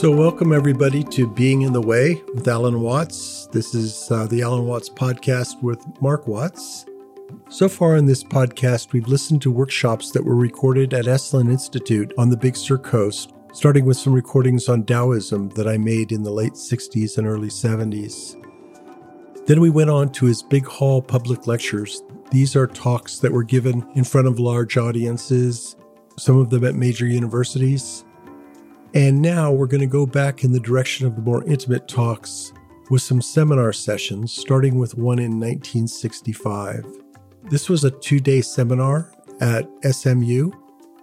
So, welcome everybody to Being in the Way with Alan Watts. This is uh, the Alan Watts podcast with Mark Watts. So far in this podcast, we've listened to workshops that were recorded at Esalen Institute on the Big Sur Coast, starting with some recordings on Taoism that I made in the late 60s and early 70s. Then we went on to his Big Hall public lectures. These are talks that were given in front of large audiences, some of them at major universities. And now we're going to go back in the direction of the more intimate talks with some seminar sessions, starting with one in 1965. This was a two day seminar at SMU,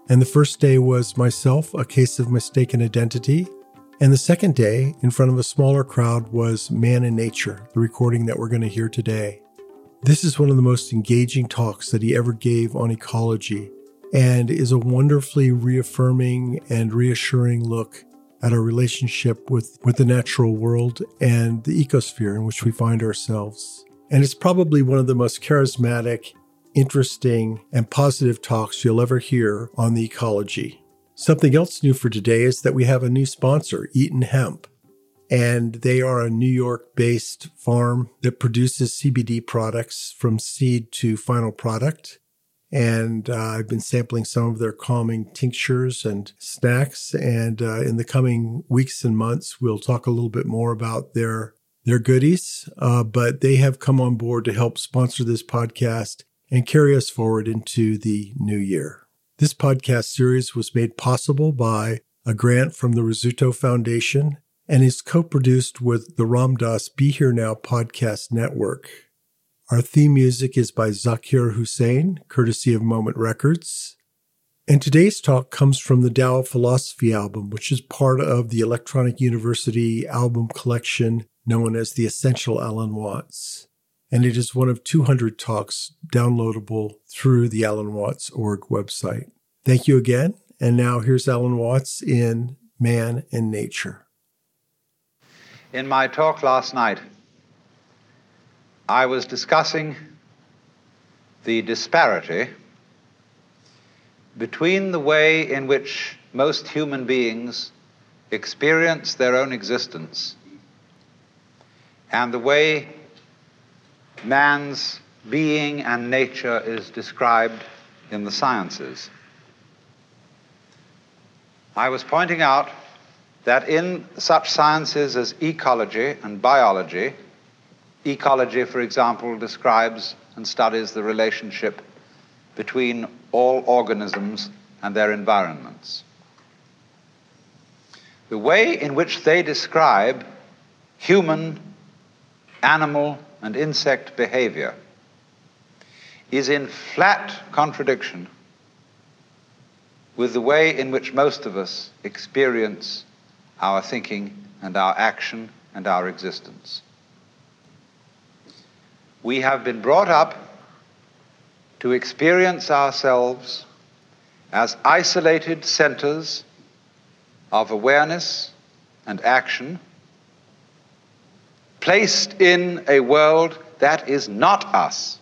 and the first day was myself, A Case of Mistaken Identity. And the second day, in front of a smaller crowd, was Man and Nature, the recording that we're going to hear today. This is one of the most engaging talks that he ever gave on ecology and is a wonderfully reaffirming and reassuring look at our relationship with, with the natural world and the ecosphere in which we find ourselves. And it's probably one of the most charismatic, interesting, and positive talks you'll ever hear on the ecology. Something else new for today is that we have a new sponsor, Eaton Hemp. And they are a New York based farm that produces CBD products from seed to final product. And uh, I've been sampling some of their calming tinctures and snacks. And uh, in the coming weeks and months, we'll talk a little bit more about their their goodies. Uh, but they have come on board to help sponsor this podcast and carry us forward into the new year. This podcast series was made possible by a grant from the Rizzuto Foundation and is co-produced with the Ram Dass Be Here Now podcast network. Our theme music is by Zakir Hussain, courtesy of Moment Records. And today's talk comes from the Tao Philosophy album, which is part of the Electronic University album collection known as the Essential Alan Watts. And it is one of 200 talks downloadable through the Alan Watts org website. Thank you again. And now here's Alan Watts in Man and Nature. In my talk last night, I was discussing the disparity between the way in which most human beings experience their own existence and the way man's being and nature is described in the sciences. I was pointing out that in such sciences as ecology and biology, Ecology, for example, describes and studies the relationship between all organisms and their environments. The way in which they describe human, animal, and insect behavior is in flat contradiction with the way in which most of us experience our thinking and our action and our existence we have been brought up to experience ourselves as isolated centers of awareness and action, placed in a world that is not us,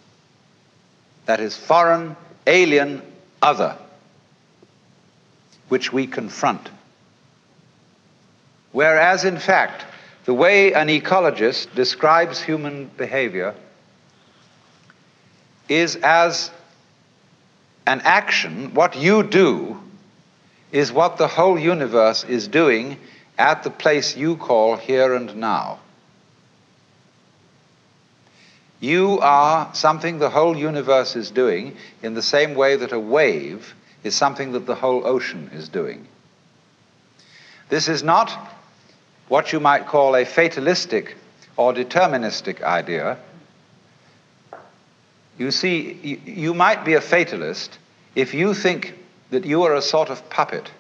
that is foreign, alien, other, which we confront. Whereas, in fact, the way an ecologist describes human behavior is as an action, what you do is what the whole universe is doing at the place you call here and now. You are something the whole universe is doing in the same way that a wave is something that the whole ocean is doing. This is not what you might call a fatalistic or deterministic idea. You see, you might be a fatalist if you think that you are a sort of puppet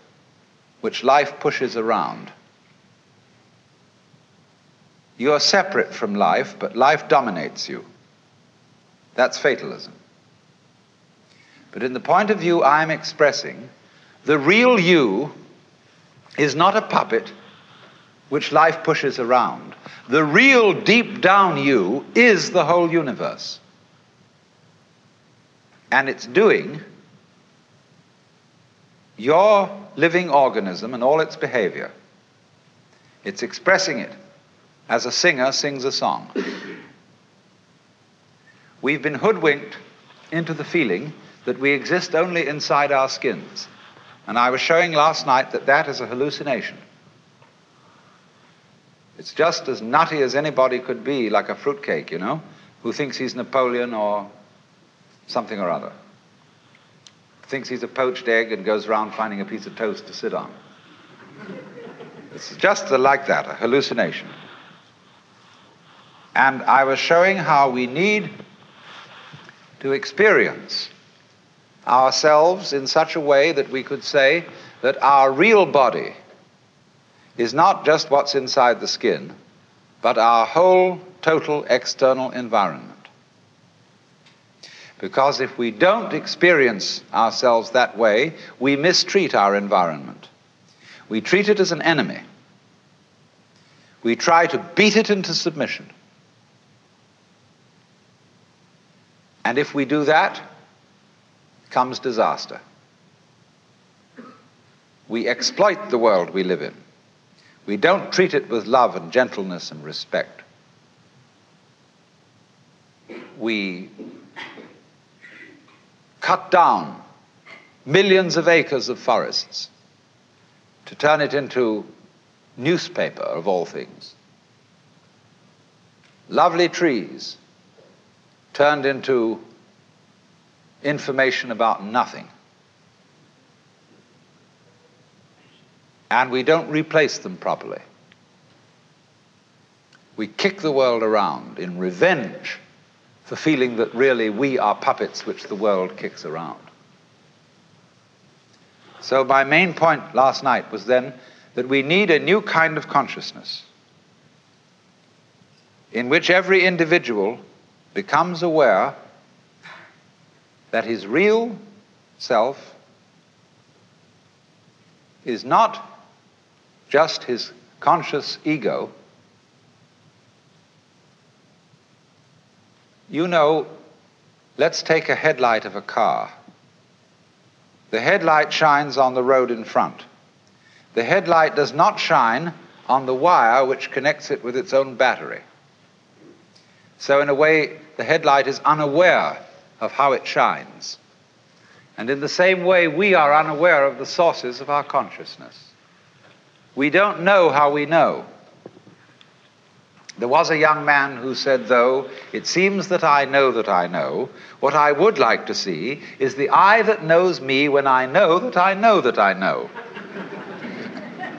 which life pushes around. You are separate from life, but life dominates you. That's fatalism. But in the point of view I'm expressing, the real you is not a puppet which life pushes around. The real deep down you is the whole universe and it's doing your living organism and all its behavior It's expressing it as a singer sings a song. We've been hoodwinked into the feeling that we exist only inside our skins. And I was showing last night that that is a hallucination. It's just as nutty as anybody could be, like a fruitcake, you know, who thinks he's Napoleon or something or other. Thinks he's a poached egg and goes around finding a piece of toast to sit on. It's just like that, a hallucination. And I was showing how we need to experience ourselves in such a way that we could say that our real body is not just what's inside the skin, but our whole total external environment. Because if we don't experience ourselves that way, we mistreat our environment. We treat it as an enemy. We try to beat it into submission. And if we do that, comes disaster. We exploit the world we live in. We don't treat it with love and gentleness and respect. We cut down millions of acres of forests to turn it into newspaper of all things. Lovely trees turned into information about nothing. And we don't replace them properly. We kick the world around in revenge for feeling that really we are puppets which the world kicks around. So, my main point last night was then that we need a new kind of consciousness in which every individual becomes aware that his real self is not just his conscious ego. You know, let's take a headlight of a car. The headlight shines on the road in front. The headlight does not shine on the wire which connects it with its own battery. So, in a way, the headlight is unaware of how it shines. And in the same way, we are unaware of the sources of our consciousness. We don't know how we know. There was a young man who said, though, it seems that I know that I know, what I would like to see is the eye that knows me when I know that I know that I know.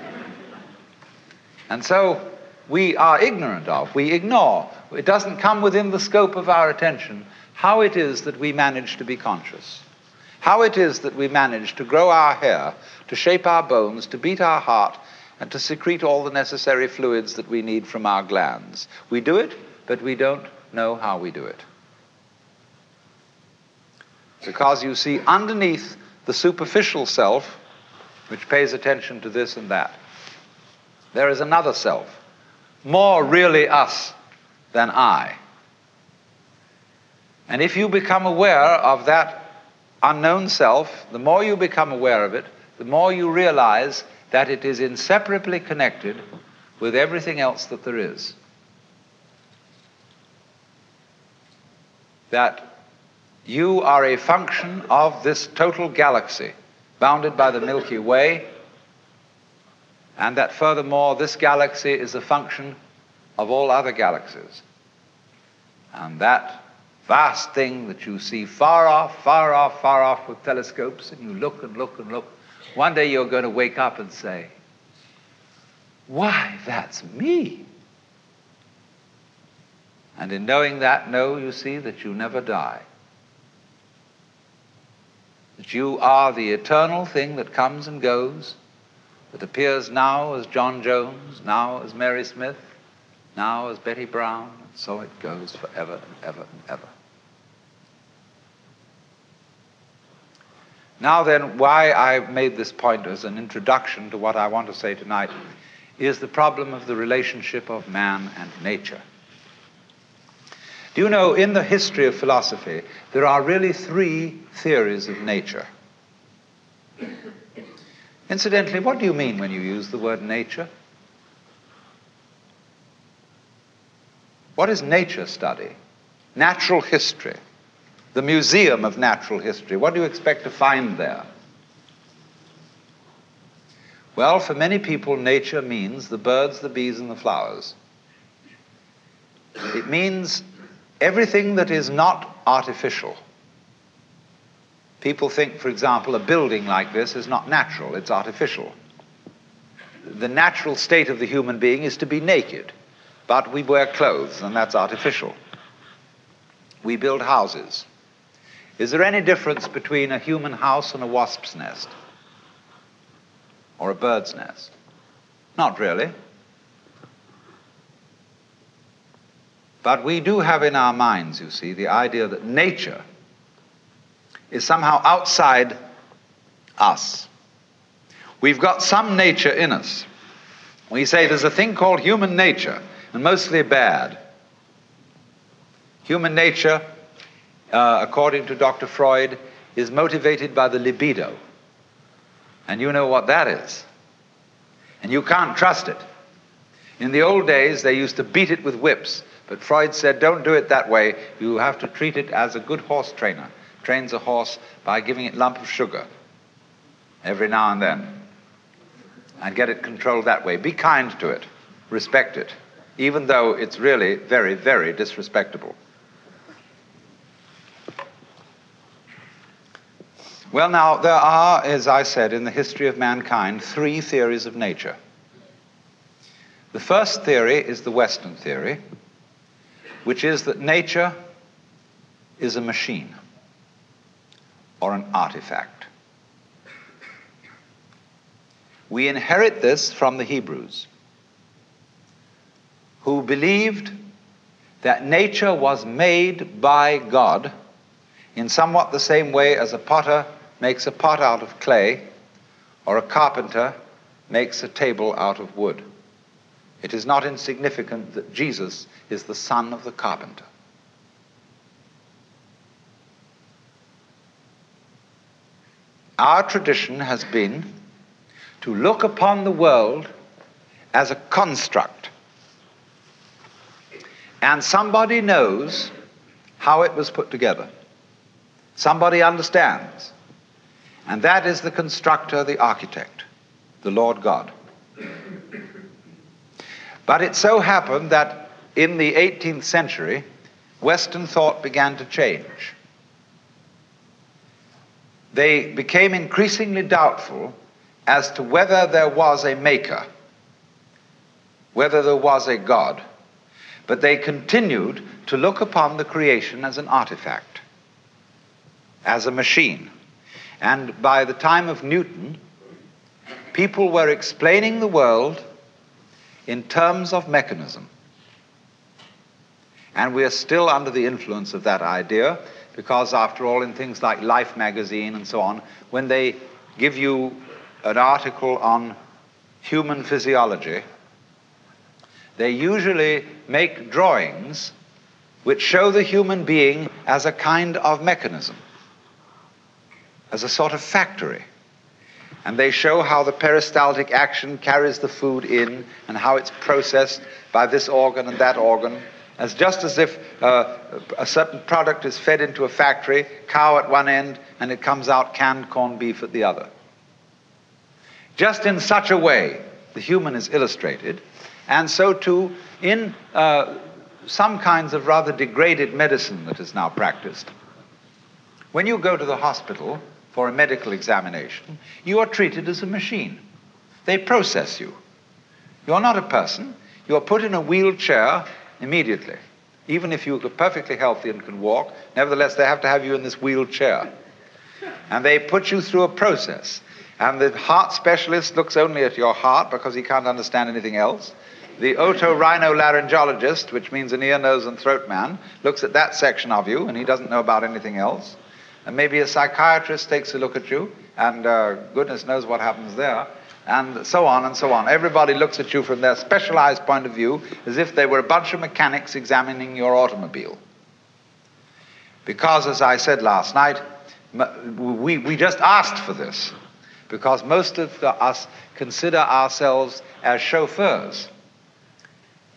and so we are ignorant of, we ignore. It doesn't come within the scope of our attention how it is that we manage to be conscious, how it is that we manage to grow our hair, to shape our bones, to beat our heart, and to secrete all the necessary fluids that we need from our glands. We do it, but we don't know how we do it. Because you see, underneath the superficial self, which pays attention to this and that, there is another self, more really us than I. And if you become aware of that unknown self, the more you become aware of it, the more you realize that it is inseparably connected with everything else that there is. That you are a function of this total galaxy, bounded by the Milky Way, and that furthermore, this galaxy is a function of all other galaxies. And that vast thing that you see far off, far off, far off with telescopes, and you look and look and look. One day you're going to wake up and say, Why, that's me. And in knowing that, know, you see, that you never die. That you are the eternal thing that comes and goes, that appears now as John Jones, now as Mary Smith, now as Betty Brown, and so it goes forever and ever and ever. Now, then, why I made this point as an introduction to what I want to say tonight is the problem of the relationship of man and nature. Do you know, in the history of philosophy, there are really three theories of nature. Incidentally, what do you mean when you use the word nature? What is nature study? Natural history. The Museum of Natural History. What do you expect to find there? Well, for many people, nature means the birds, the bees, and the flowers. It means everything that is not artificial. People think, for example, a building like this is not natural, it's artificial. The natural state of the human being is to be naked, but we wear clothes, and that's artificial. We build houses. Is there any difference between a human house and a wasp's nest? or a bird's nest? Not really. But we do have in our minds, you see, the idea that nature is somehow outside us. We've got some nature in us. We say there's a thing called human nature, and mostly bad. Human nature, uh, according to Dr. Freud, is motivated by the libido. And you know what that is. And you can't trust it. In the old days, they used to beat it with whips. But Freud said, don't do it that way. You have to treat it as a good horse trainer trains a horse by giving it lump of sugar every now and then and get it controlled that way. Be kind to it, respect it, even though it's really very, very disrespectable. Well, now, there are, as I said, in the history of mankind, three theories of nature. The first theory is the Western theory, which is that nature is a machine or an artifact. We inherit this from the Hebrews, who believed that nature was made by God in somewhat the same way as a potter makes a pot out of clay, or a carpenter makes a table out of wood. It is not insignificant that Jesus is the son of the carpenter. Our tradition has been to look upon the world as a construct. And somebody knows how it was put together. Somebody understands. And that is the constructor, the architect, the Lord God. But it so happened that in the 18th century, Western thought began to change. They became increasingly doubtful as to whether there was a maker, whether there was a God, but they continued to look upon the creation as an artifact, as a machine. And by the time of Newton, people were explaining the world in terms of mechanism. And we are still under the influence of that idea because, after all, in things like Life magazine and so on, when they give you an article on human physiology, they usually make drawings which show the human being as a kind of mechanism as a sort of factory. And they show how the peristaltic action carries the food in and how it's processed by this organ and that organ, as just as if uh, a certain product is fed into a factory, cow at one end, and it comes out canned corned beef at the other. Just in such a way, the human is illustrated, and so too in uh, some kinds of rather degraded medicine that is now practiced. When you go to the hospital, for a medical examination, you are treated as a machine. They process you. You're not a person. You're put in a wheelchair immediately. Even if you're perfectly healthy and can walk, nevertheless, they have to have you in this wheelchair. And they put you through a process. And the heart specialist looks only at your heart because he can't understand anything else. The otorhinolaryngologist, which means an ear, nose, and throat man, looks at that section of you and he doesn't know about anything else. And maybe a psychiatrist takes a look at you, and uh, goodness knows what happens there, and so on and so on. Everybody looks at you from their specialized point of view as if they were a bunch of mechanics examining your automobile. Because, as I said last night, we, we just asked for this because most of us consider ourselves as chauffeurs.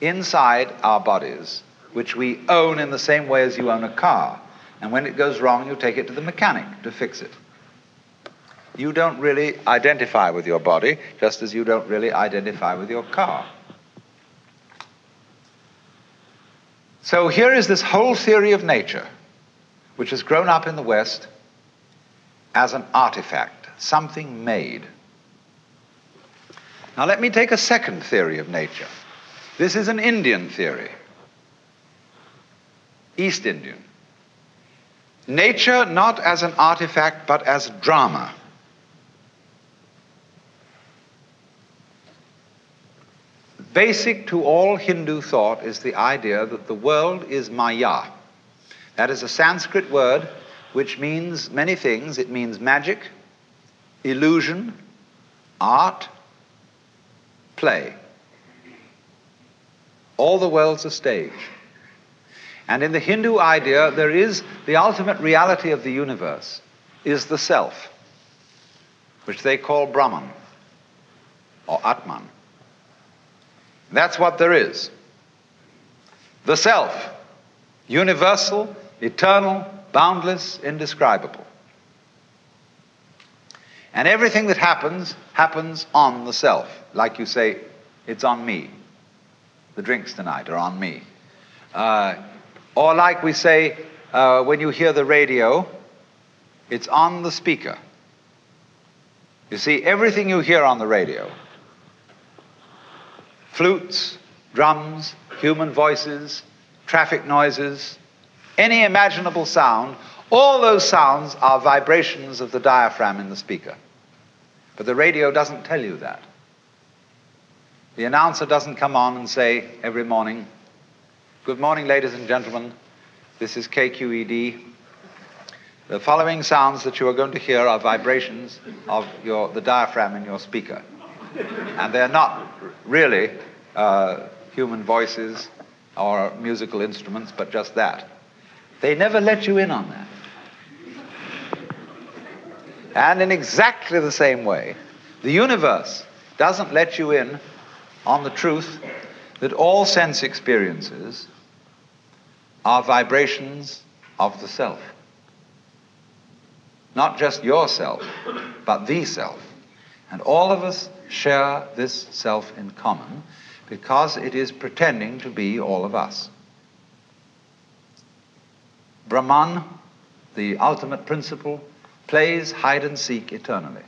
Inside our bodies, which we own in the same way as you own a car. And when it goes wrong, you take it to the mechanic to fix it. You don't really identify with your body, just as you don't really identify with your car. So here is this whole theory of nature, which has grown up in the West as an artifact, something made. Now let me take a second theory of nature. This is an Indian theory, East Indian. Nature not as an artifact, but as drama. Basic to all Hindu thought is the idea that the world is maya. That is a Sanskrit word which means many things. It means magic, illusion, art, play. All the world's a stage. And in the Hindu idea, there is the ultimate reality of the universe is the self, which they call Brahman or Atman. That's what there is. The self, universal, eternal, boundless, indescribable. And everything that happens, happens on the self. Like you say, it's on me. The drinks tonight are on me. Uh, or like we say, uh, when you hear the radio, it's on the speaker. You see, everything you hear on the radio flutes, drums, human voices, traffic noises, any imaginable sound, all those sounds are vibrations of the diaphragm in the speaker. But the radio doesn't tell you that. The announcer doesn't come on and say every morning, Good morning, ladies and gentlemen. This is KQED. The following sounds that you are going to hear are vibrations of your, the diaphragm in your speaker. And they're not really uh, human voices or musical instruments, but just that. They never let you in on that. And in exactly the same way, the universe doesn't let you in on the truth that all sense experiences are vibrations of the self. Not just yourself, but the self. And all of us share this self in common because it is pretending to be all of us. Brahman, the ultimate principle, plays hide and seek eternally.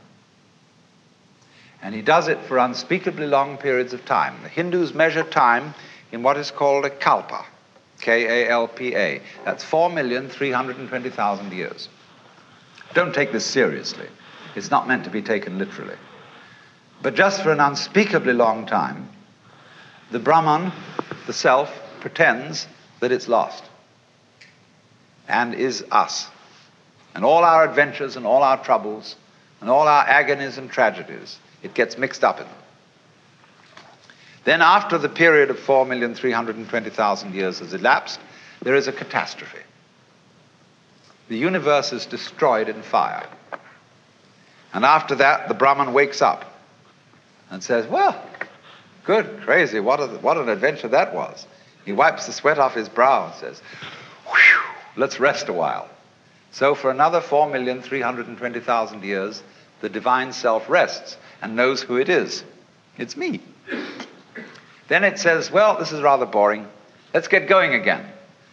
And he does it for unspeakably long periods of time. The Hindus measure time in what is called a kalpa, K A L P A. That's 4,320,000 years. Don't take this seriously. It's not meant to be taken literally. But just for an unspeakably long time, the Brahman, the self, pretends that it's lost and is us. And all our adventures and all our troubles and all our agonies and tragedies, it gets mixed up in them. Then, after the period of 4,320,000 years has elapsed, there is a catastrophe. The universe is destroyed in fire. And after that, the Brahman wakes up and says, Well, good, crazy, what, a, what an adventure that was. He wipes the sweat off his brow and says, let's rest a while. So, for another 4,320,000 years, the divine self rests and knows who it is. It's me. Then it says, well, this is rather boring. Let's get going again.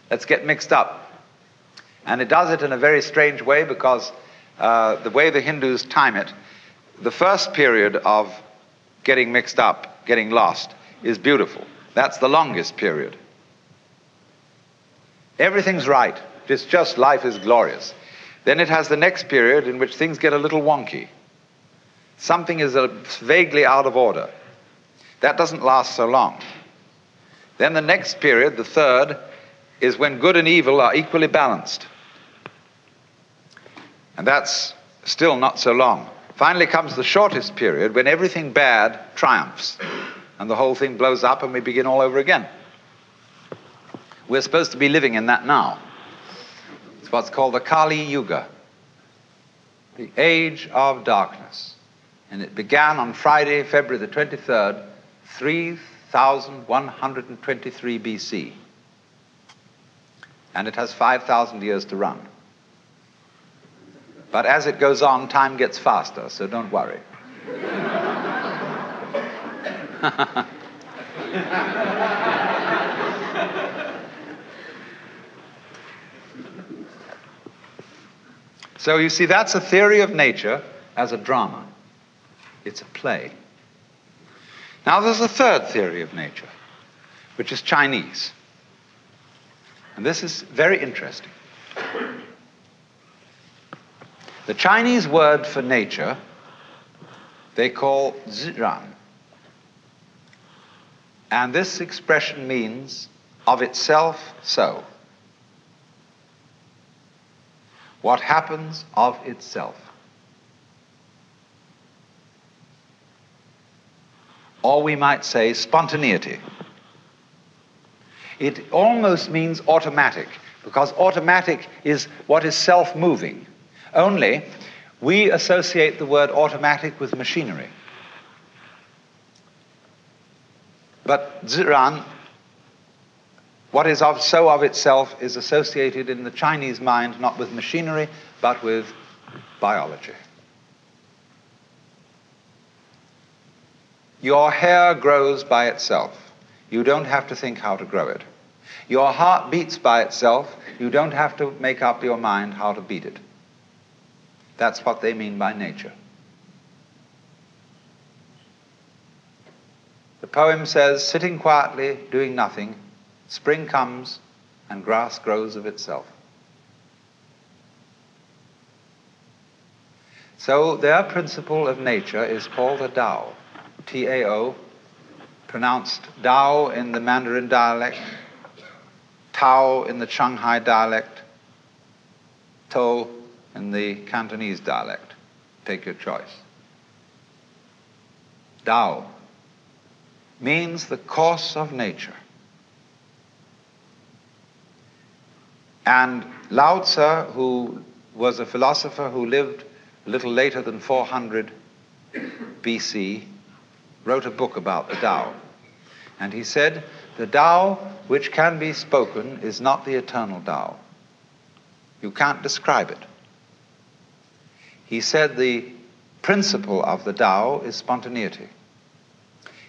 Let's get mixed up. And it does it in a very strange way because uh, the way the Hindus time it, the first period of getting mixed up, getting lost, is beautiful. That's the longest period. Everything's right. It's just life is glorious. Then it has the next period in which things get a little wonky. Something is vaguely out of order. That doesn't last so long. Then the next period, the third, is when good and evil are equally balanced. And that's still not so long. Finally comes the shortest period when everything bad triumphs and the whole thing blows up and we begin all over again. We're supposed to be living in that now. It's what's called the Kali Yuga, the age of darkness. And it began on Friday, February the 23rd, 3123 BC. and it has 5,000 years to run. But as it goes on, time gets faster, so don't worry. so you see, that's a theory of nature as a drama. It's a play. Now there's a third theory of nature, which is Chinese. And this is very interesting. The Chinese word for nature they call ziran. And this expression means of itself so. What happens of itself. Or we might say spontaneity. It almost means automatic, because automatic is what is self moving. Only we associate the word automatic with machinery. But ziran, what is of, so of itself, is associated in the Chinese mind not with machinery, but with biology. Your hair grows by itself. You don't have to think how to grow it. Your heart beats by itself. You don't have to make up your mind how to beat it. That's what they mean by nature. The poem says, sitting quietly, doing nothing, spring comes and grass grows of itself. So their principle of nature is called the Tao, T A O, pronounced Dao in the Mandarin dialect, Tao in the Shanghai dialect, To in the Cantonese dialect. Take your choice. Dao means the course of nature. And Lao Tzu, who was a philosopher who lived a little later than 400 BC, wrote a book about the Tao. And he said, The Tao which can be spoken is not the eternal Tao. You can't describe it. He said the principle of the Tao is spontaneity.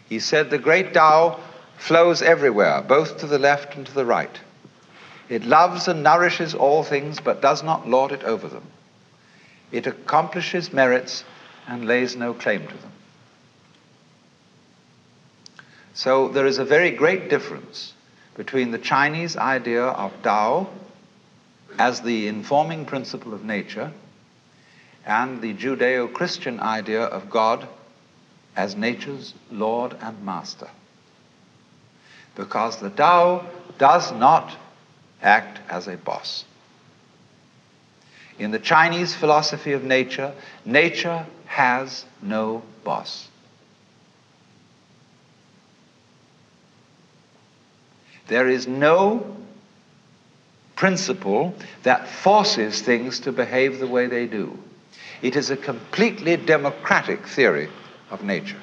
He said the great Tao flows everywhere, both to the left and to the right. It loves and nourishes all things, but does not lord it over them. It accomplishes merits and lays no claim to them. So there is a very great difference between the Chinese idea of Tao as the informing principle of nature and the Judeo Christian idea of God as nature's Lord and Master. Because the Tao does not act as a boss. In the Chinese philosophy of nature, nature has no boss. There is no principle that forces things to behave the way they do. It is a completely democratic theory of nature.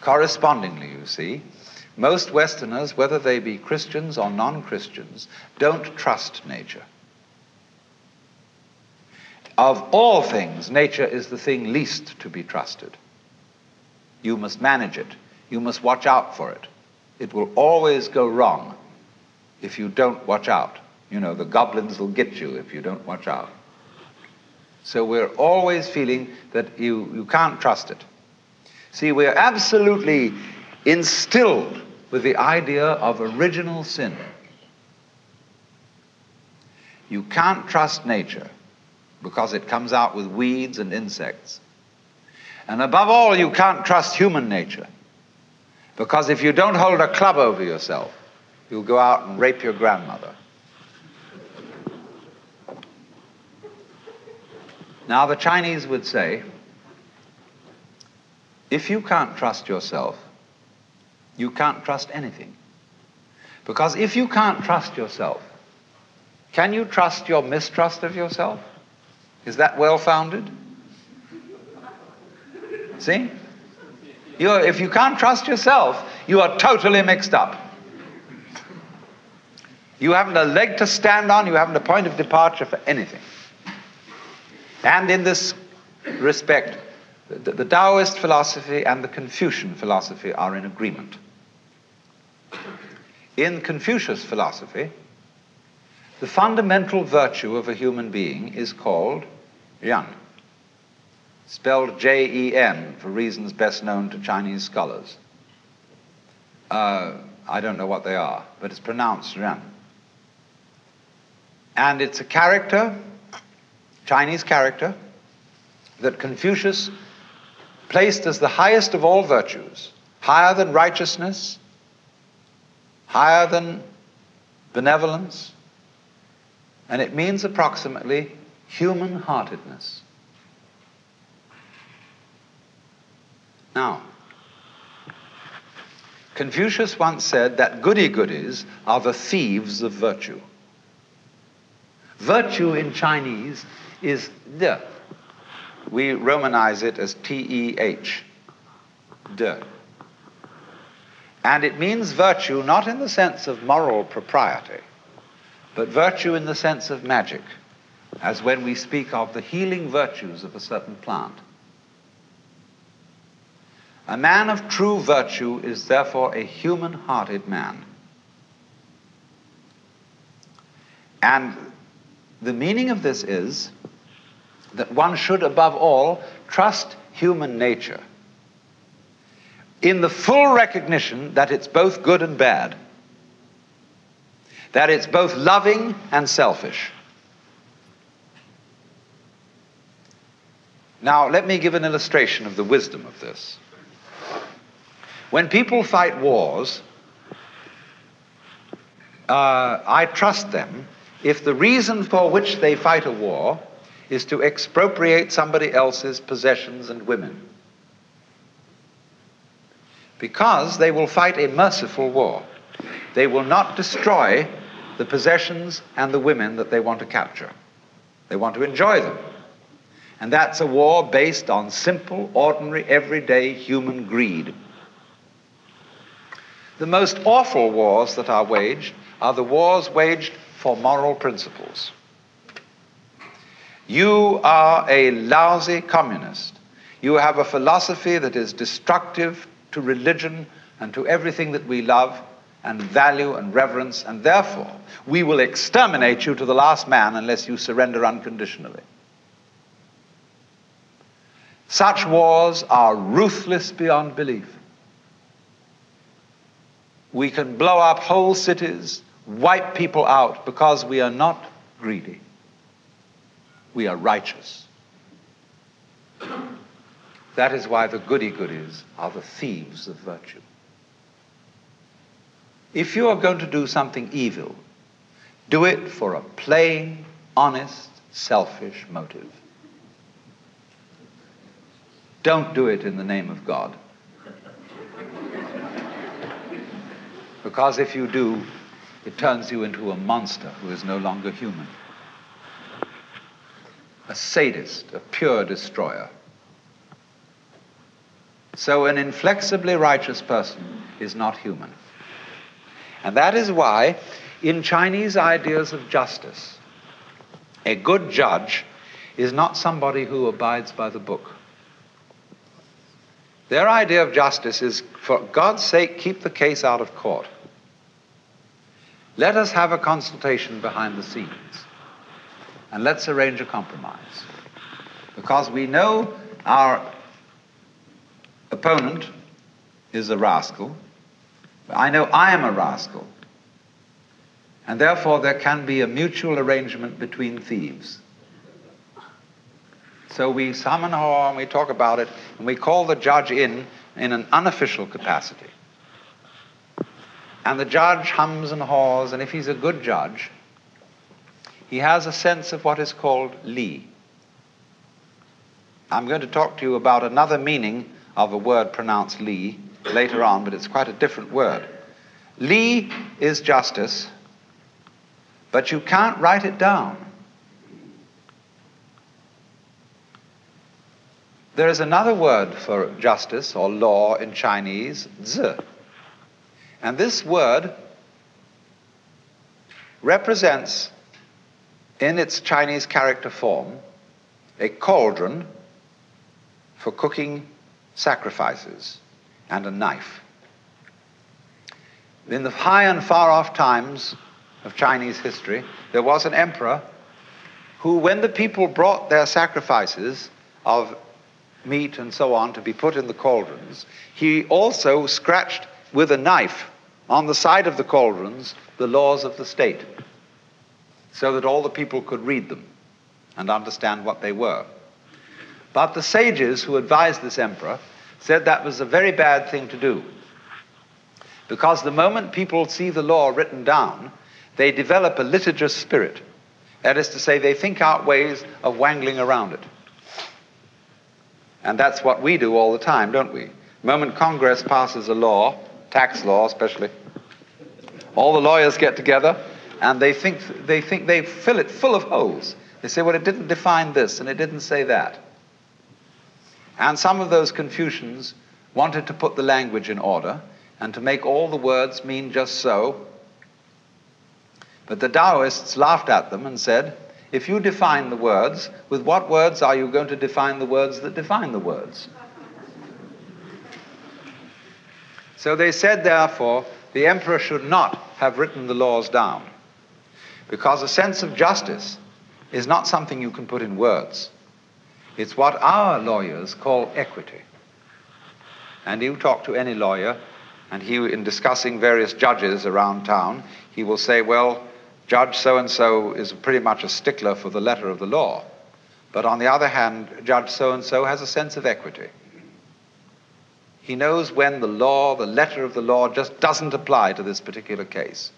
Correspondingly, you see, most Westerners, whether they be Christians or non Christians, don't trust nature. Of all things, nature is the thing least to be trusted. You must manage it, you must watch out for it. It will always go wrong if you don't watch out. You know, the goblins will get you if you don't watch out. So we're always feeling that you, you can't trust it. See, we're absolutely instilled with the idea of original sin. You can't trust nature because it comes out with weeds and insects. And above all, you can't trust human nature because if you don't hold a club over yourself, you'll go out and rape your grandmother. Now, the Chinese would say, if you can't trust yourself, you can't trust anything. Because if you can't trust yourself, can you trust your mistrust of yourself? Is that well founded? See? You're, if you can't trust yourself, you are totally mixed up. You haven't a leg to stand on, you haven't a point of departure for anything. And in this respect, the, the Taoist philosophy and the Confucian philosophy are in agreement. In Confucius philosophy, the fundamental virtue of a human being is called yan, spelled J E N for reasons best known to Chinese scholars. Uh, I don't know what they are, but it's pronounced yan. And it's a character, Chinese character, that Confucius placed as the highest of all virtues, higher than righteousness, higher than benevolence, and it means approximately human heartedness. Now, Confucius once said that goody goodies are the thieves of virtue. Virtue in Chinese is de. We Romanize it as T E H, de. And it means virtue not in the sense of moral propriety, but virtue in the sense of magic, as when we speak of the healing virtues of a certain plant. A man of true virtue is therefore a human hearted man. And the meaning of this is that one should, above all, trust human nature in the full recognition that it's both good and bad, that it's both loving and selfish. Now, let me give an illustration of the wisdom of this. When people fight wars, uh, I trust them if the reason for which they fight a war is to expropriate somebody else's possessions and women because they will fight a merciful war. They will not destroy the possessions and the women that they want to capture. They want to enjoy them. And that's a war based on simple, ordinary, everyday human greed. The most awful wars that are waged are the wars waged for moral principles. You are a lousy communist. You have a philosophy that is destructive to religion and to everything that we love and value and reverence, and therefore we will exterminate you to the last man unless you surrender unconditionally. Such wars are ruthless beyond belief. We can blow up whole cities, wipe people out because we are not greedy. We are righteous. That is why the goody goodies are the thieves of virtue. If you are going to do something evil, do it for a plain, honest, selfish motive. Don't do it in the name of God. Because if you do, it turns you into a monster who is no longer human. A sadist, a pure destroyer. So, an inflexibly righteous person is not human. And that is why, in Chinese ideas of justice, a good judge is not somebody who abides by the book. Their idea of justice is, for God's sake, keep the case out of court. Let us have a consultation behind the scenes. And let's arrange a compromise. Because we know our opponent is a rascal. I know I am a rascal. And therefore, there can be a mutual arrangement between thieves. So we summon her and we talk about it, and we call the judge in in an unofficial capacity. And the judge hums and haws, and if he's a good judge, he has a sense of what is called li. I'm going to talk to you about another meaning of a word pronounced li later on, but it's quite a different word. Li is justice, but you can't write it down. There is another word for justice or law in Chinese, zi. And this word represents, in its Chinese character form, a cauldron for cooking sacrifices and a knife. In the high and far off times of Chinese history, there was an emperor who, when the people brought their sacrifices of meat and so on to be put in the cauldrons, he also scratched with a knife on the side of the cauldrons the laws of the state so that all the people could read them and understand what they were. But the sages who advised this emperor said that was a very bad thing to do. Because the moment people see the law written down, they develop a litigious spirit. That is to say, they think out ways of wangling around it. And that's what we do all the time, don't we? The moment Congress passes a law, tax law especially, all the lawyers get together and they think they think they fill it full of holes. They say, well, it didn't define this and it didn't say that. And some of those Confucians wanted to put the language in order and to make all the words mean just so. But the Taoists laughed at them and said, if you define the words, with what words are you going to define the words that define the words? So they said, therefore, the emperor should not have written the laws down. Because a sense of justice is not something you can put in words. It's what our lawyers call equity. And you talk to any lawyer, and he, in discussing various judges around town, he will say, Well, Judge so and so is pretty much a stickler for the letter of the law. But on the other hand, Judge so and so has a sense of equity. He knows when the law, the letter of the law, just doesn't apply to this particular case.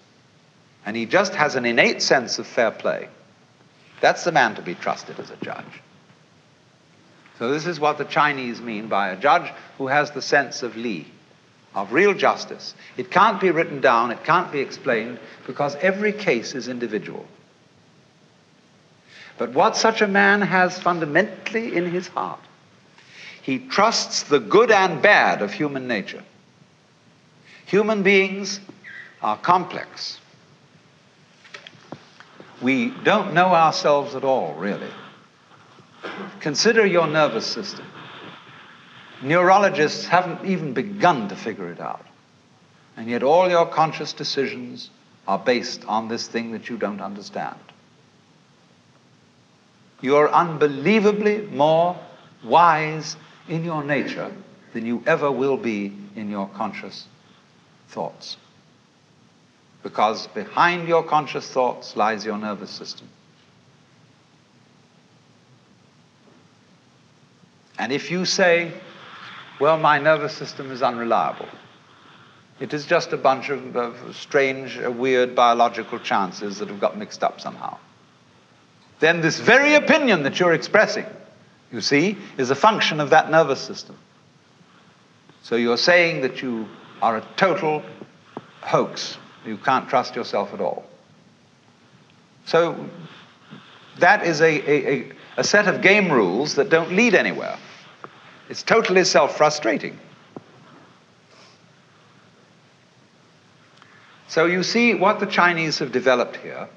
And he just has an innate sense of fair play. That's the man to be trusted as a judge. So, this is what the Chinese mean by a judge who has the sense of li, of real justice. It can't be written down, it can't be explained, because every case is individual. But what such a man has fundamentally in his heart, he trusts the good and bad of human nature. Human beings are complex. We don't know ourselves at all, really. Consider your nervous system. Neurologists haven't even begun to figure it out. And yet, all your conscious decisions are based on this thing that you don't understand. You're unbelievably more wise in your nature than you ever will be in your conscious thoughts because behind your conscious thoughts lies your nervous system. And if you say, well, my nervous system is unreliable, it is just a bunch of, of strange, uh, weird biological chances that have got mixed up somehow, then this very opinion that you're expressing, you see, is a function of that nervous system. So you're saying that you are a total hoax you can't trust yourself at all. So that is a, a, a, a set of game rules that don't lead anywhere. It's totally self frustrating. So you see, what the Chinese have developed here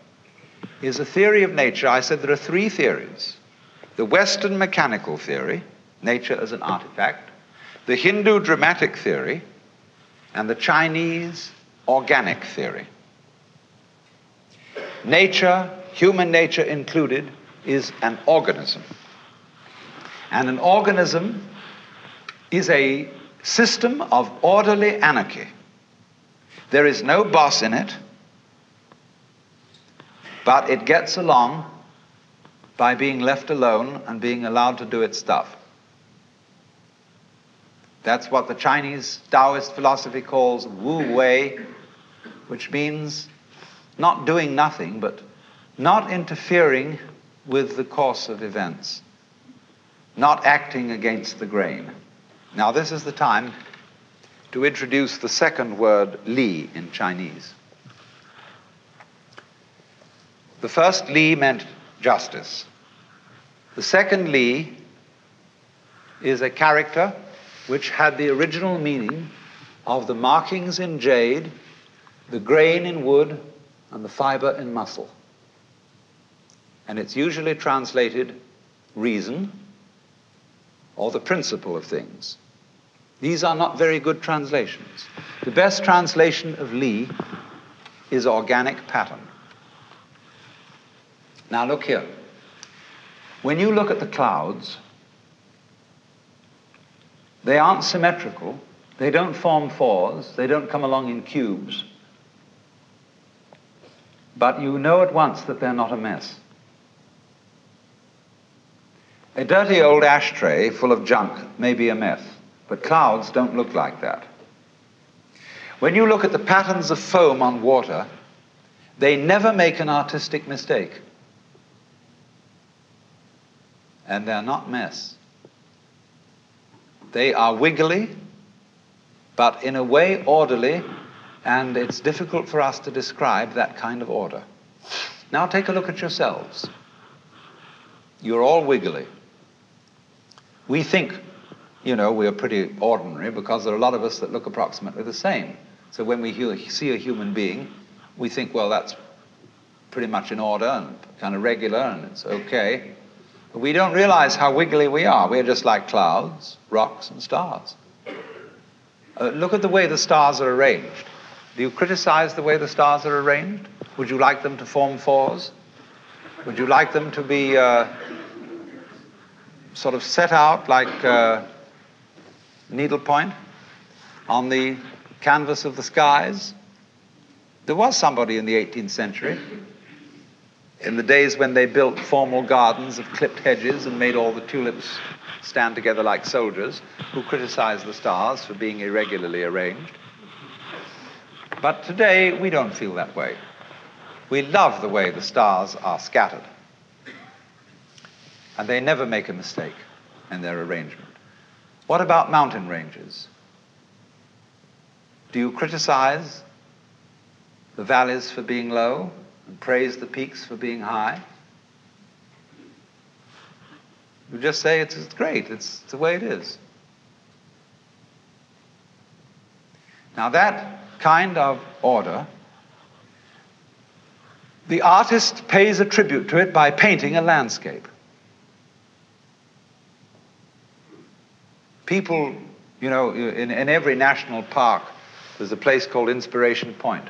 is a theory of nature. I said there are three theories the Western mechanical theory, nature as an artifact, the Hindu dramatic theory, and the Chinese organic theory. Nature, human nature included, is an organism. And an organism is a system of orderly anarchy. There is no boss in it, but it gets along by being left alone and being allowed to do its stuff. That's what the Chinese Taoist philosophy calls Wu Wei, which means not doing nothing, but not interfering with the course of events, not acting against the grain. Now, this is the time to introduce the second word, li, in Chinese. The first li meant justice. The second li is a character which had the original meaning of the markings in jade, the grain in wood, and the fiber in muscle. And it's usually translated reason or the principle of things. These are not very good translations. The best translation of Li is organic pattern. Now, look here. When you look at the clouds, they aren't symmetrical, they don't form fours, they don't come along in cubes. But you know at once that they're not a mess. A dirty old ashtray full of junk may be a mess, but clouds don't look like that. When you look at the patterns of foam on water, they never make an artistic mistake. And they're not mess. They are wiggly, but in a way orderly, and it's difficult for us to describe that kind of order. Now take a look at yourselves. You're all wiggly. We think, you know, we're pretty ordinary because there are a lot of us that look approximately the same. So when we see a human being, we think, well, that's pretty much in order and kind of regular and it's okay. But we don't realize how wiggly we are. We're just like clouds, rocks, and stars. Uh, look at the way the stars are arranged. Do you criticize the way the stars are arranged? Would you like them to form fours? Would you like them to be uh, sort of set out like uh, needlepoint on the canvas of the skies? There was somebody in the 18th century, in the days when they built formal gardens of clipped hedges and made all the tulips stand together like soldiers, who criticized the stars for being irregularly arranged. But today, we don't feel that way. We love the way the stars are scattered. And they never make a mistake in their arrangement. What about mountain ranges? Do you criticize the valleys for being low and praise the peaks for being high? You just say it's, it's great, it's, it's the way it is. Now, that kind of order, the artist pays a tribute to it by painting a landscape. People, you know, in, in every national park, there's a place called Inspiration Point.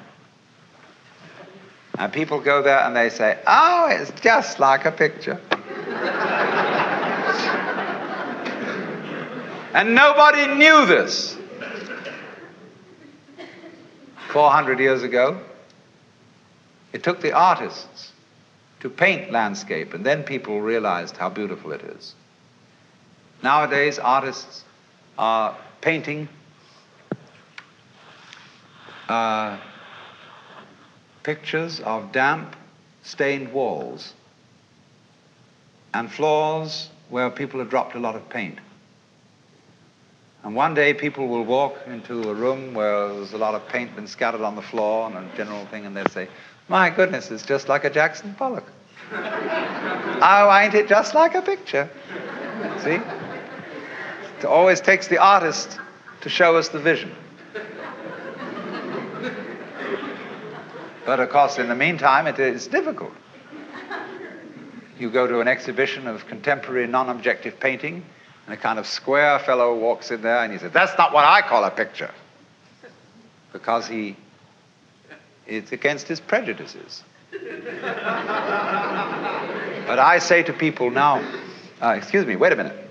And people go there and they say, oh, it's just like a picture. and nobody knew this 400 years ago. It took the artists to paint landscape, and then people realized how beautiful it is. Nowadays, artists are painting uh, pictures of damp, stained walls and floors where people have dropped a lot of paint. And one day people will walk into a room where there's a lot of paint been scattered on the floor and a general thing, and they'll say, My goodness, it's just like a Jackson Pollock. oh, ain't it just like a picture? See? It always takes the artist to show us the vision. But of course, in the meantime, it is difficult. You go to an exhibition of contemporary non objective painting, and a kind of square fellow walks in there and he says, That's not what I call a picture. Because he, it's against his prejudices. but I say to people now, uh, excuse me, wait a minute.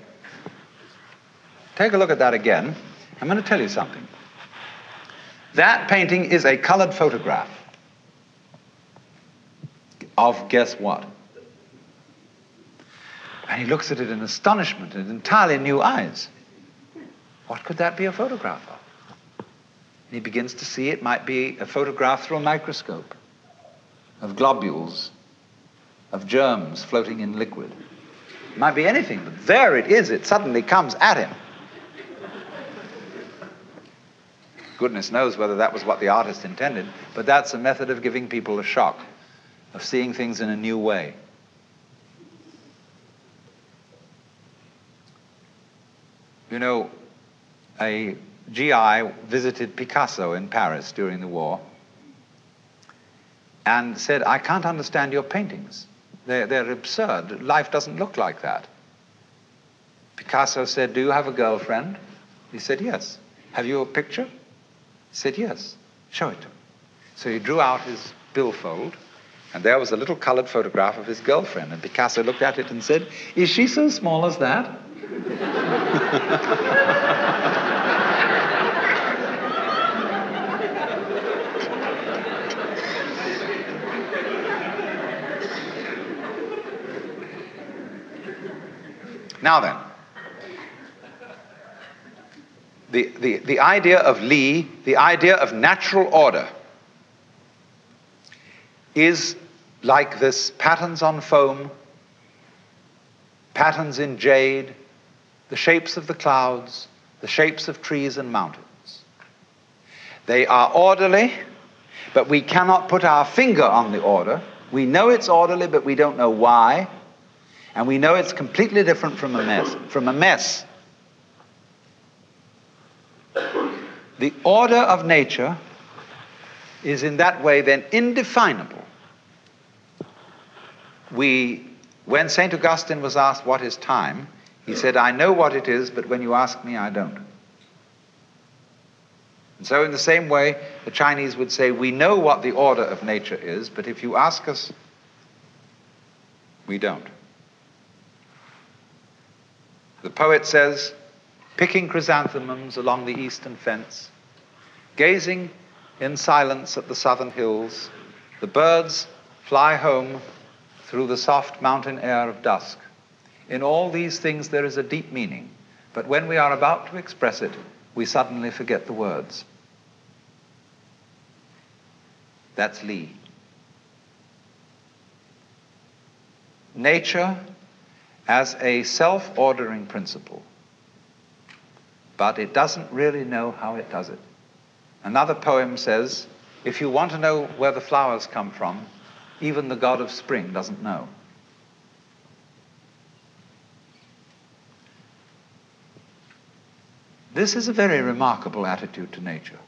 Take a look at that again. I'm going to tell you something. That painting is a colored photograph of guess what? And he looks at it in astonishment and entirely new eyes. What could that be a photograph of? And he begins to see it might be a photograph through a microscope of globules, of germs floating in liquid. It might be anything, but there it is. It suddenly comes at him. Goodness knows whether that was what the artist intended, but that's a method of giving people a shock of seeing things in a new way. You know, a GI visited Picasso in Paris during the war, and said, I can't understand your paintings. They're, they're absurd. Life doesn't look like that. Picasso said, Do you have a girlfriend? He said, Yes. Have you a picture? He said, Yes. Show it to me. So he drew out his billfold, and there was a little colored photograph of his girlfriend. And Picasso looked at it and said, Is she so small as that? now then, the, the, the idea of Li, the idea of natural order, is like this patterns on foam, patterns in jade, the shapes of the clouds, the shapes of trees and mountains. They are orderly, but we cannot put our finger on the order. We know it's orderly, but we don't know why. And we know it's completely different from a mess. From a mess. The order of nature is in that way then indefinable we, when St. Augustine was asked what is time, he said, I know what it is, but when you ask me, I don't. And so, in the same way, the Chinese would say, We know what the order of nature is, but if you ask us, we don't. The poet says, picking chrysanthemums along the eastern fence, gazing in silence at the southern hills, the birds fly home through the soft mountain air of dusk. In all these things, there is a deep meaning, but when we are about to express it, we suddenly forget the words. That's Li. Nature as a self ordering principle, but it doesn't really know how it does it. Another poem says if you want to know where the flowers come from, even the God of spring doesn't know. This is a very remarkable attitude to nature.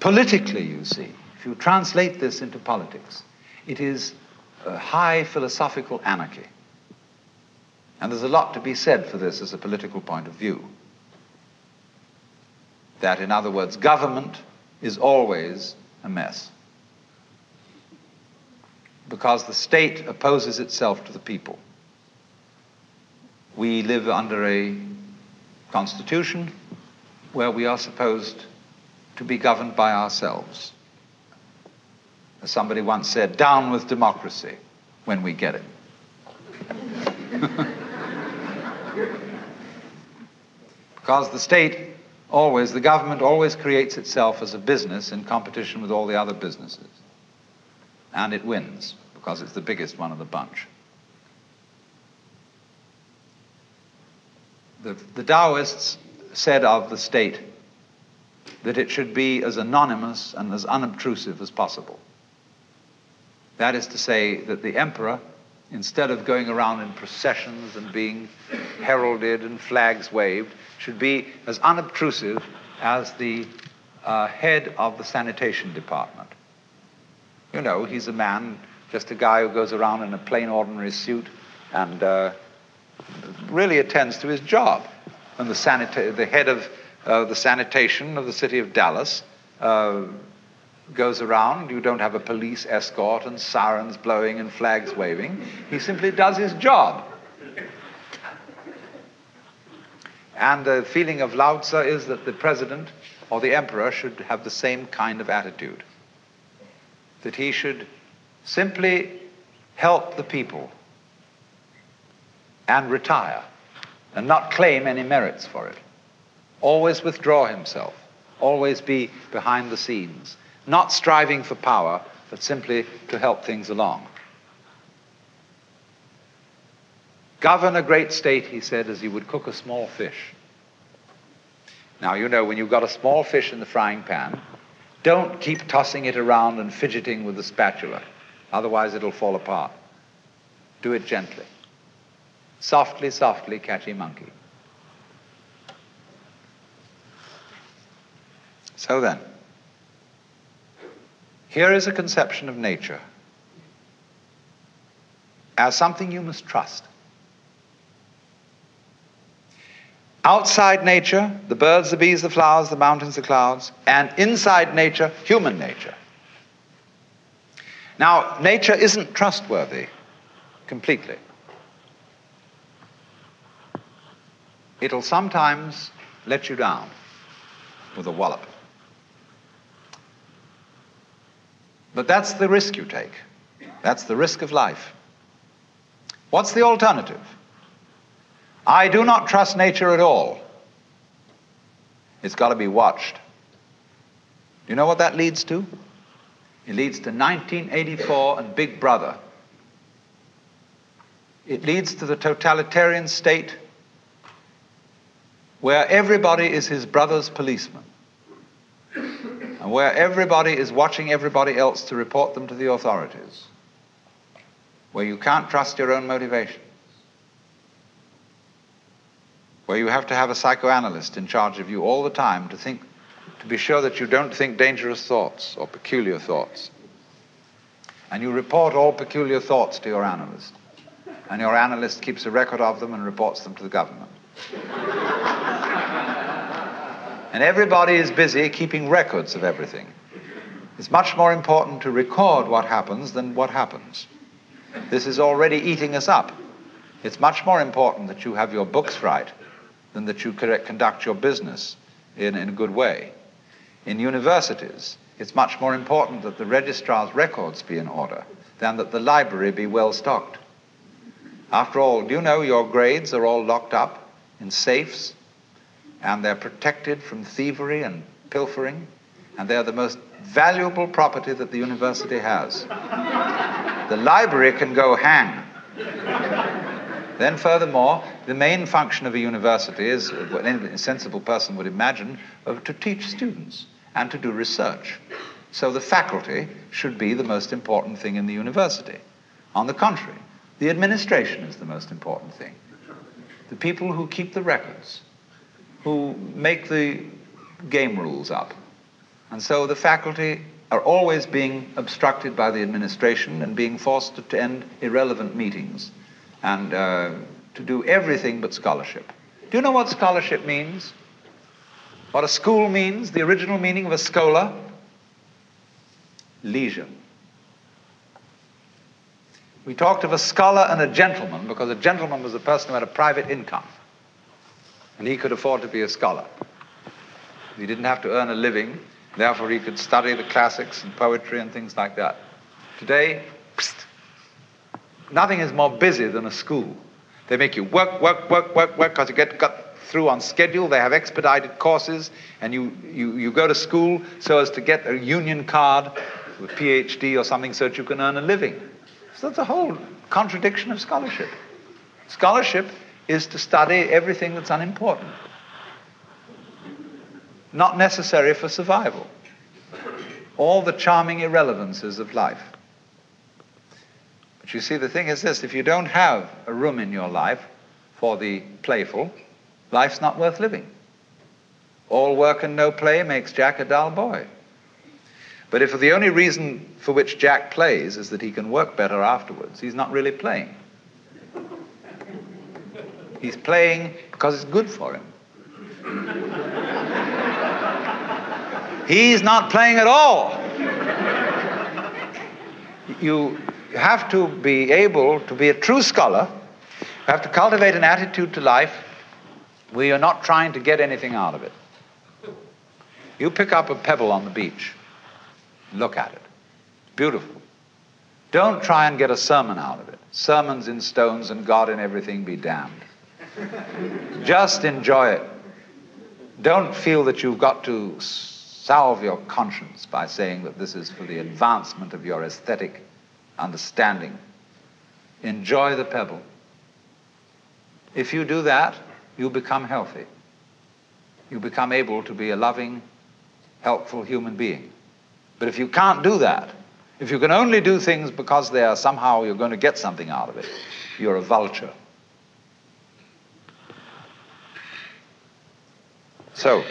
Politically, you see, if you translate this into politics, it is a high philosophical anarchy. And there's a lot to be said for this as a political point of view. That, in other words, government is always a mess because the state opposes itself to the people. We live under a constitution where we are supposed to be governed by ourselves. As somebody once said, down with democracy when we get it. because the state always, the government always creates itself as a business in competition with all the other businesses and it wins because it's the biggest one of the bunch. The, the Taoists said of the state that it should be as anonymous and as unobtrusive as possible. That is to say, that the emperor, instead of going around in processions and being heralded and flags waved, should be as unobtrusive as the uh, head of the sanitation department. You know, he's a man, just a guy who goes around in a plain, ordinary suit and uh, really attends to his job. And the, sanita- the head of uh, the sanitation of the city of Dallas uh, goes around. You don't have a police escort and sirens blowing and flags waving. He simply does his job. And the feeling of Lao Tzu is that the president or the emperor should have the same kind of attitude that he should simply help the people and retire and not claim any merits for it. Always withdraw himself, always be behind the scenes, not striving for power, but simply to help things along. Govern a great state, he said, as you would cook a small fish. Now, you know, when you've got a small fish in the frying pan, don't keep tossing it around and fidgeting with the spatula, otherwise, it'll fall apart. Do it gently. Softly, softly, catchy monkey. So then, Here is a conception of nature as something you must trust. Outside nature, the birds, the bees, the flowers, the mountains, the clouds, and inside nature, human nature. Now, nature isn't trustworthy completely. It'll sometimes let you down with a wallop. But that's the risk you take. That's the risk of life. What's the alternative? I do not trust nature at all. It's got to be watched. Do you know what that leads to? It leads to 1984 and Big Brother. It leads to the totalitarian state where everybody is his brother's policeman and where everybody is watching everybody else to report them to the authorities, where you can't trust your own motivations, where you have to have a psychoanalyst in charge of you all the time to think to be sure that you don't think dangerous thoughts or peculiar thoughts. And you report all peculiar thoughts to your analyst. And your analyst keeps a record of them and reports them to the government. And everybody is busy keeping records of everything. It's much more important to record what happens than what happens. This is already eating us up. It's much more important that you have your books right than that you conduct your business in, in a good way. In universities, it's much more important that the registrar's records be in order than that the library be well stocked. After all, do you know your grades are all locked up in safes and they're protected from thievery and pilfering and they're the most valuable property that the university has. the library can go hang. Then, furthermore, the main function of a university is, what any sensible person would imagine, to teach students and to do research. So the faculty should be the most important thing in the university. On the contrary, the administration is the most important thing. The people who keep the records, who make the game rules up. And so the faculty are always being obstructed by the administration and being forced to attend irrelevant meetings and uh, to do everything but scholarship. Do you know what scholarship means? What a school means, the original meaning of a scholar? Leisure. We talked of a scholar and a gentleman because a gentleman was a person who had a private income. And he could afford to be a scholar. He didn't have to earn a living, therefore, he could study the classics and poetry and things like that. Today, nothing is more busy than a school. They make you work, work, work, work, work because you get got through on schedule. They have expedited courses, and you, you, you go to school so as to get a union card, a PhD or something, so that you can earn a living. So that's a whole contradiction of scholarship. Scholarship is to study everything that's unimportant, not necessary for survival. All the charming irrelevances of life. But you see, the thing is this if you don't have a room in your life for the playful, Life's not worth living. All work and no play makes Jack a dull boy. But if the only reason for which Jack plays is that he can work better afterwards, he's not really playing. He's playing because it's good for him. He's not playing at all. You have to be able to be a true scholar. You have to cultivate an attitude to life we are not trying to get anything out of it. You pick up a pebble on the beach, look at it. It's beautiful. Don't try and get a sermon out of it. Sermons in stones and God in everything be damned. Just enjoy it. Don't feel that you've got to salve your conscience by saying that this is for the advancement of your aesthetic understanding. Enjoy the pebble. If you do that, you become healthy. You become able to be a loving, helpful human being. But if you can't do that, if you can only do things because they are somehow you're going to get something out of it, you're a vulture. So,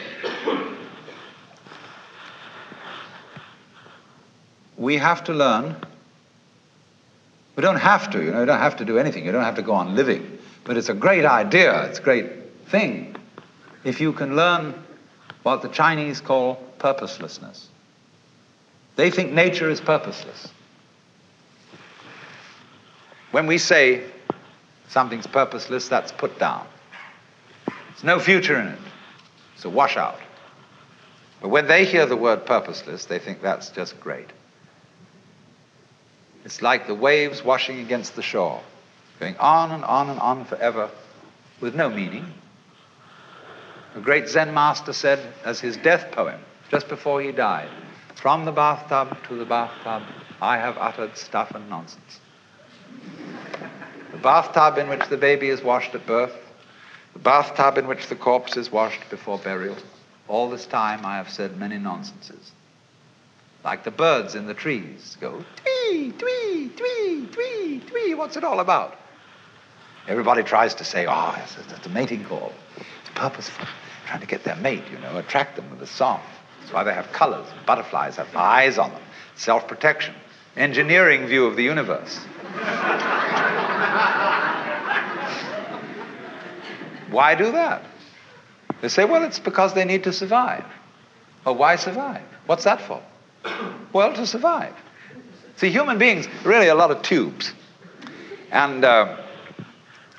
we have to learn. We don't have to, you know, you don't have to do anything. You don't have to go on living. But it's a great idea, it's a great thing if you can learn what the Chinese call purposelessness. They think nature is purposeless. When we say something's purposeless, that's put down. There's no future in it. It's a washout. But when they hear the word purposeless, they think that's just great. It's like the waves washing against the shore, going on and on and on forever with no meaning. A great Zen master said, as his death poem, just before he died, From the bathtub to the bathtub, I have uttered stuff and nonsense. The bathtub in which the baby is washed at birth, the bathtub in which the corpse is washed before burial, all this time I have said many nonsenses. Like the birds in the trees go, twee, twee, twee, twee, twee. What's it all about? Everybody tries to say, oh, it's, it's a mating call. It's purposeful. Trying to get their mate, you know, attract them with a song. That's why they have colors. Butterflies have eyes on them. Self protection. Engineering view of the universe. Why do that? They say, well, it's because they need to survive. Well, why survive? What's that for? Well, to survive. See, human beings really a lot of tubes. And uh,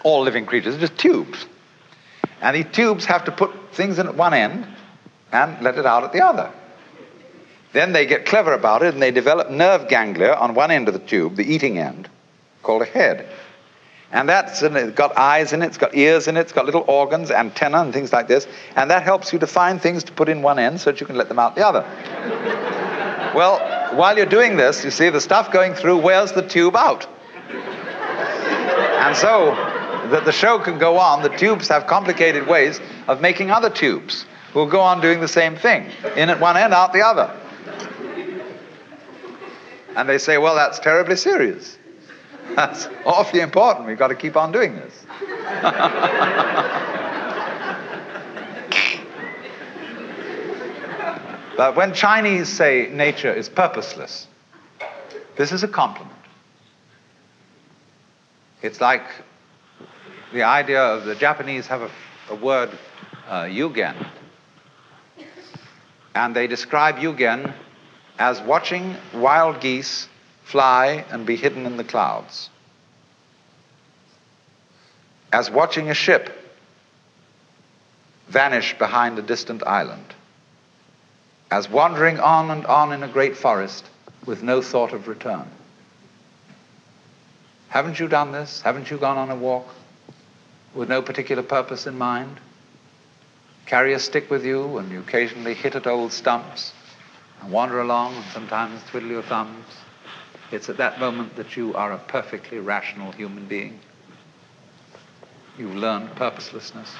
all living creatures are just tubes. And these tubes have to put things in at one end and let it out at the other. Then they get clever about it and they develop nerve ganglia on one end of the tube, the eating end, called a head. And that's it's got eyes in it, it's got ears in it, it's got little organs, antenna, and things like this. And that helps you to find things to put in one end so that you can let them out the other. well, while you're doing this, you see the stuff going through where's the tube out. And so that the show can go on, the tubes have complicated ways of making other tubes who will go on doing the same thing, in at one end, out the other. And they say, well, that's terribly serious. That's awfully important. We've got to keep on doing this. but when Chinese say nature is purposeless, this is a compliment. It's like the idea of the Japanese have a, a word, uh, yugen, and they describe yugen as watching wild geese fly and be hidden in the clouds, as watching a ship vanish behind a distant island, as wandering on and on in a great forest with no thought of return. Haven't you done this? Haven't you gone on a walk with no particular purpose in mind? Carry a stick with you and you occasionally hit at old stumps and wander along and sometimes twiddle your thumbs. It's at that moment that you are a perfectly rational human being. You've learned purposelessness.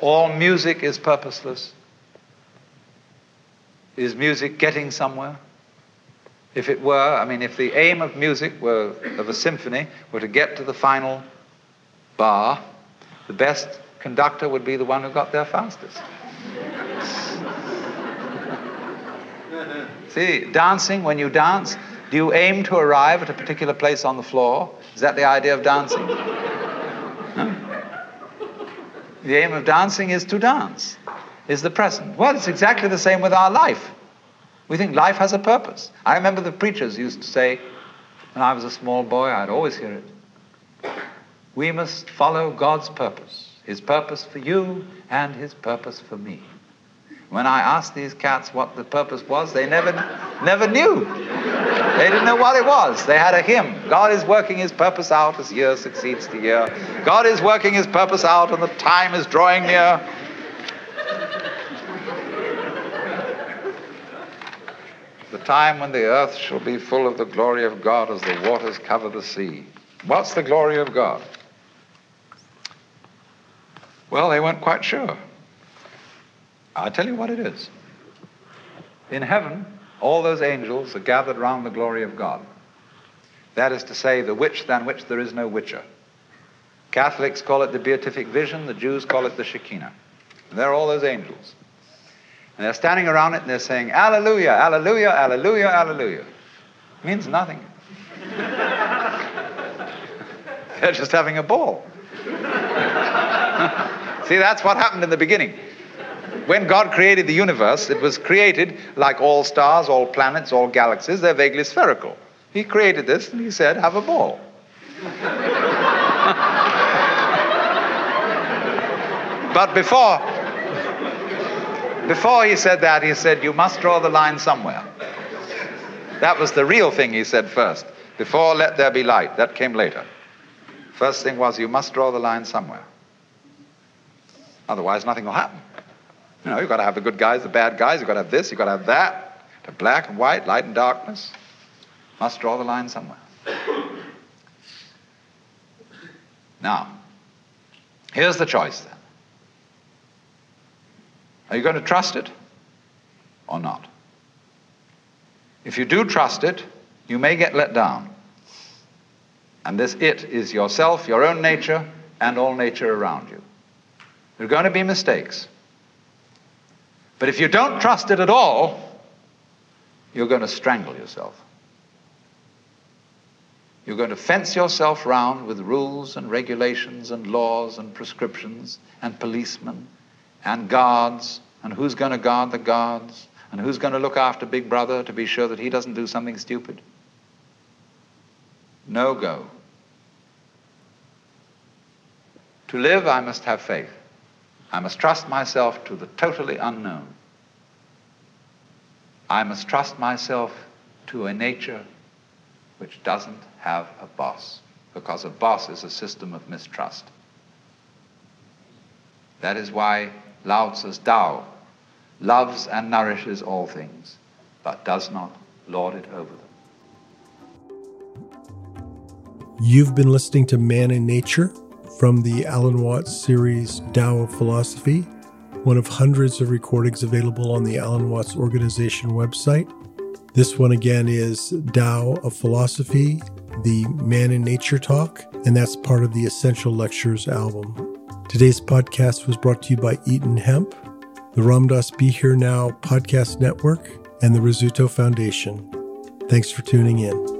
All music is purposeless. Is music getting somewhere? If it were, I mean, if the aim of music were, of a symphony, were to get to the final bar, the best conductor would be the one who got there fastest. See, dancing, when you dance, do you aim to arrive at a particular place on the floor? Is that the idea of dancing? No? The aim of dancing is to dance, is the present. Well, it's exactly the same with our life. We think life has a purpose. I remember the preachers used to say, when I was a small boy, I'd always hear it. We must follow God's purpose, His purpose for you and His purpose for me. When I asked these cats what the purpose was, they never, never knew. They didn't know what it was. They had a hymn. God is working his purpose out as year succeeds to year. God is working his purpose out and the time is drawing near. the time when the earth shall be full of the glory of God as the waters cover the sea. What's the glory of God? Well, they weren't quite sure. I'll tell you what it is. In heaven, all those angels are gathered round the glory of God. That is to say, the which than which there is no whicher. Catholics call it the beatific vision, the Jews call it the Shekinah. And there are all those angels. And they're standing around it and they're saying, Alleluia, Alleluia, Alleluia, Alleluia. It means nothing. They're just having a ball. See, that's what happened in the beginning. When God created the universe, it was created like all stars, all planets, all galaxies. They're vaguely spherical. He created this and he said, have a ball. but before, before he said that, he said, you must draw the line somewhere. That was the real thing he said first. Before let there be light. That came later. First thing was you must draw the line somewhere. Otherwise, nothing will happen. You know, you've got to have the good guys, the bad guys, you've got to have this, you've got to have that, the black and white, light and darkness. Must draw the line somewhere. Now, here's the choice then. Are you going to trust it or not? If you do trust it, you may get let down. And this it is yourself, your own nature, and all nature around you. There are going to be mistakes. But if you don't trust it at all, you're going to strangle yourself. You're going to fence yourself round with rules and regulations and laws and prescriptions and policemen and guards and who's going to guard the guards and who's going to look after Big Brother to be sure that he doesn't do something stupid. No go. To live, I must have faith. I must trust myself to the totally unknown. I must trust myself to a nature which doesn't have a boss, because a boss is a system of mistrust. That is why Lao Tzu's Tao loves and nourishes all things, but does not lord it over them. You've been listening to Man and Nature from the Alan Watts series Tao of Philosophy, one of hundreds of recordings available on the Alan Watts organization website. This one again is Tao of Philosophy, the Man and Nature talk, and that's part of the Essential Lectures album. Today's podcast was brought to you by Eaton Hemp, the Ram Dass Be Here Now podcast network, and the Rizzuto Foundation. Thanks for tuning in.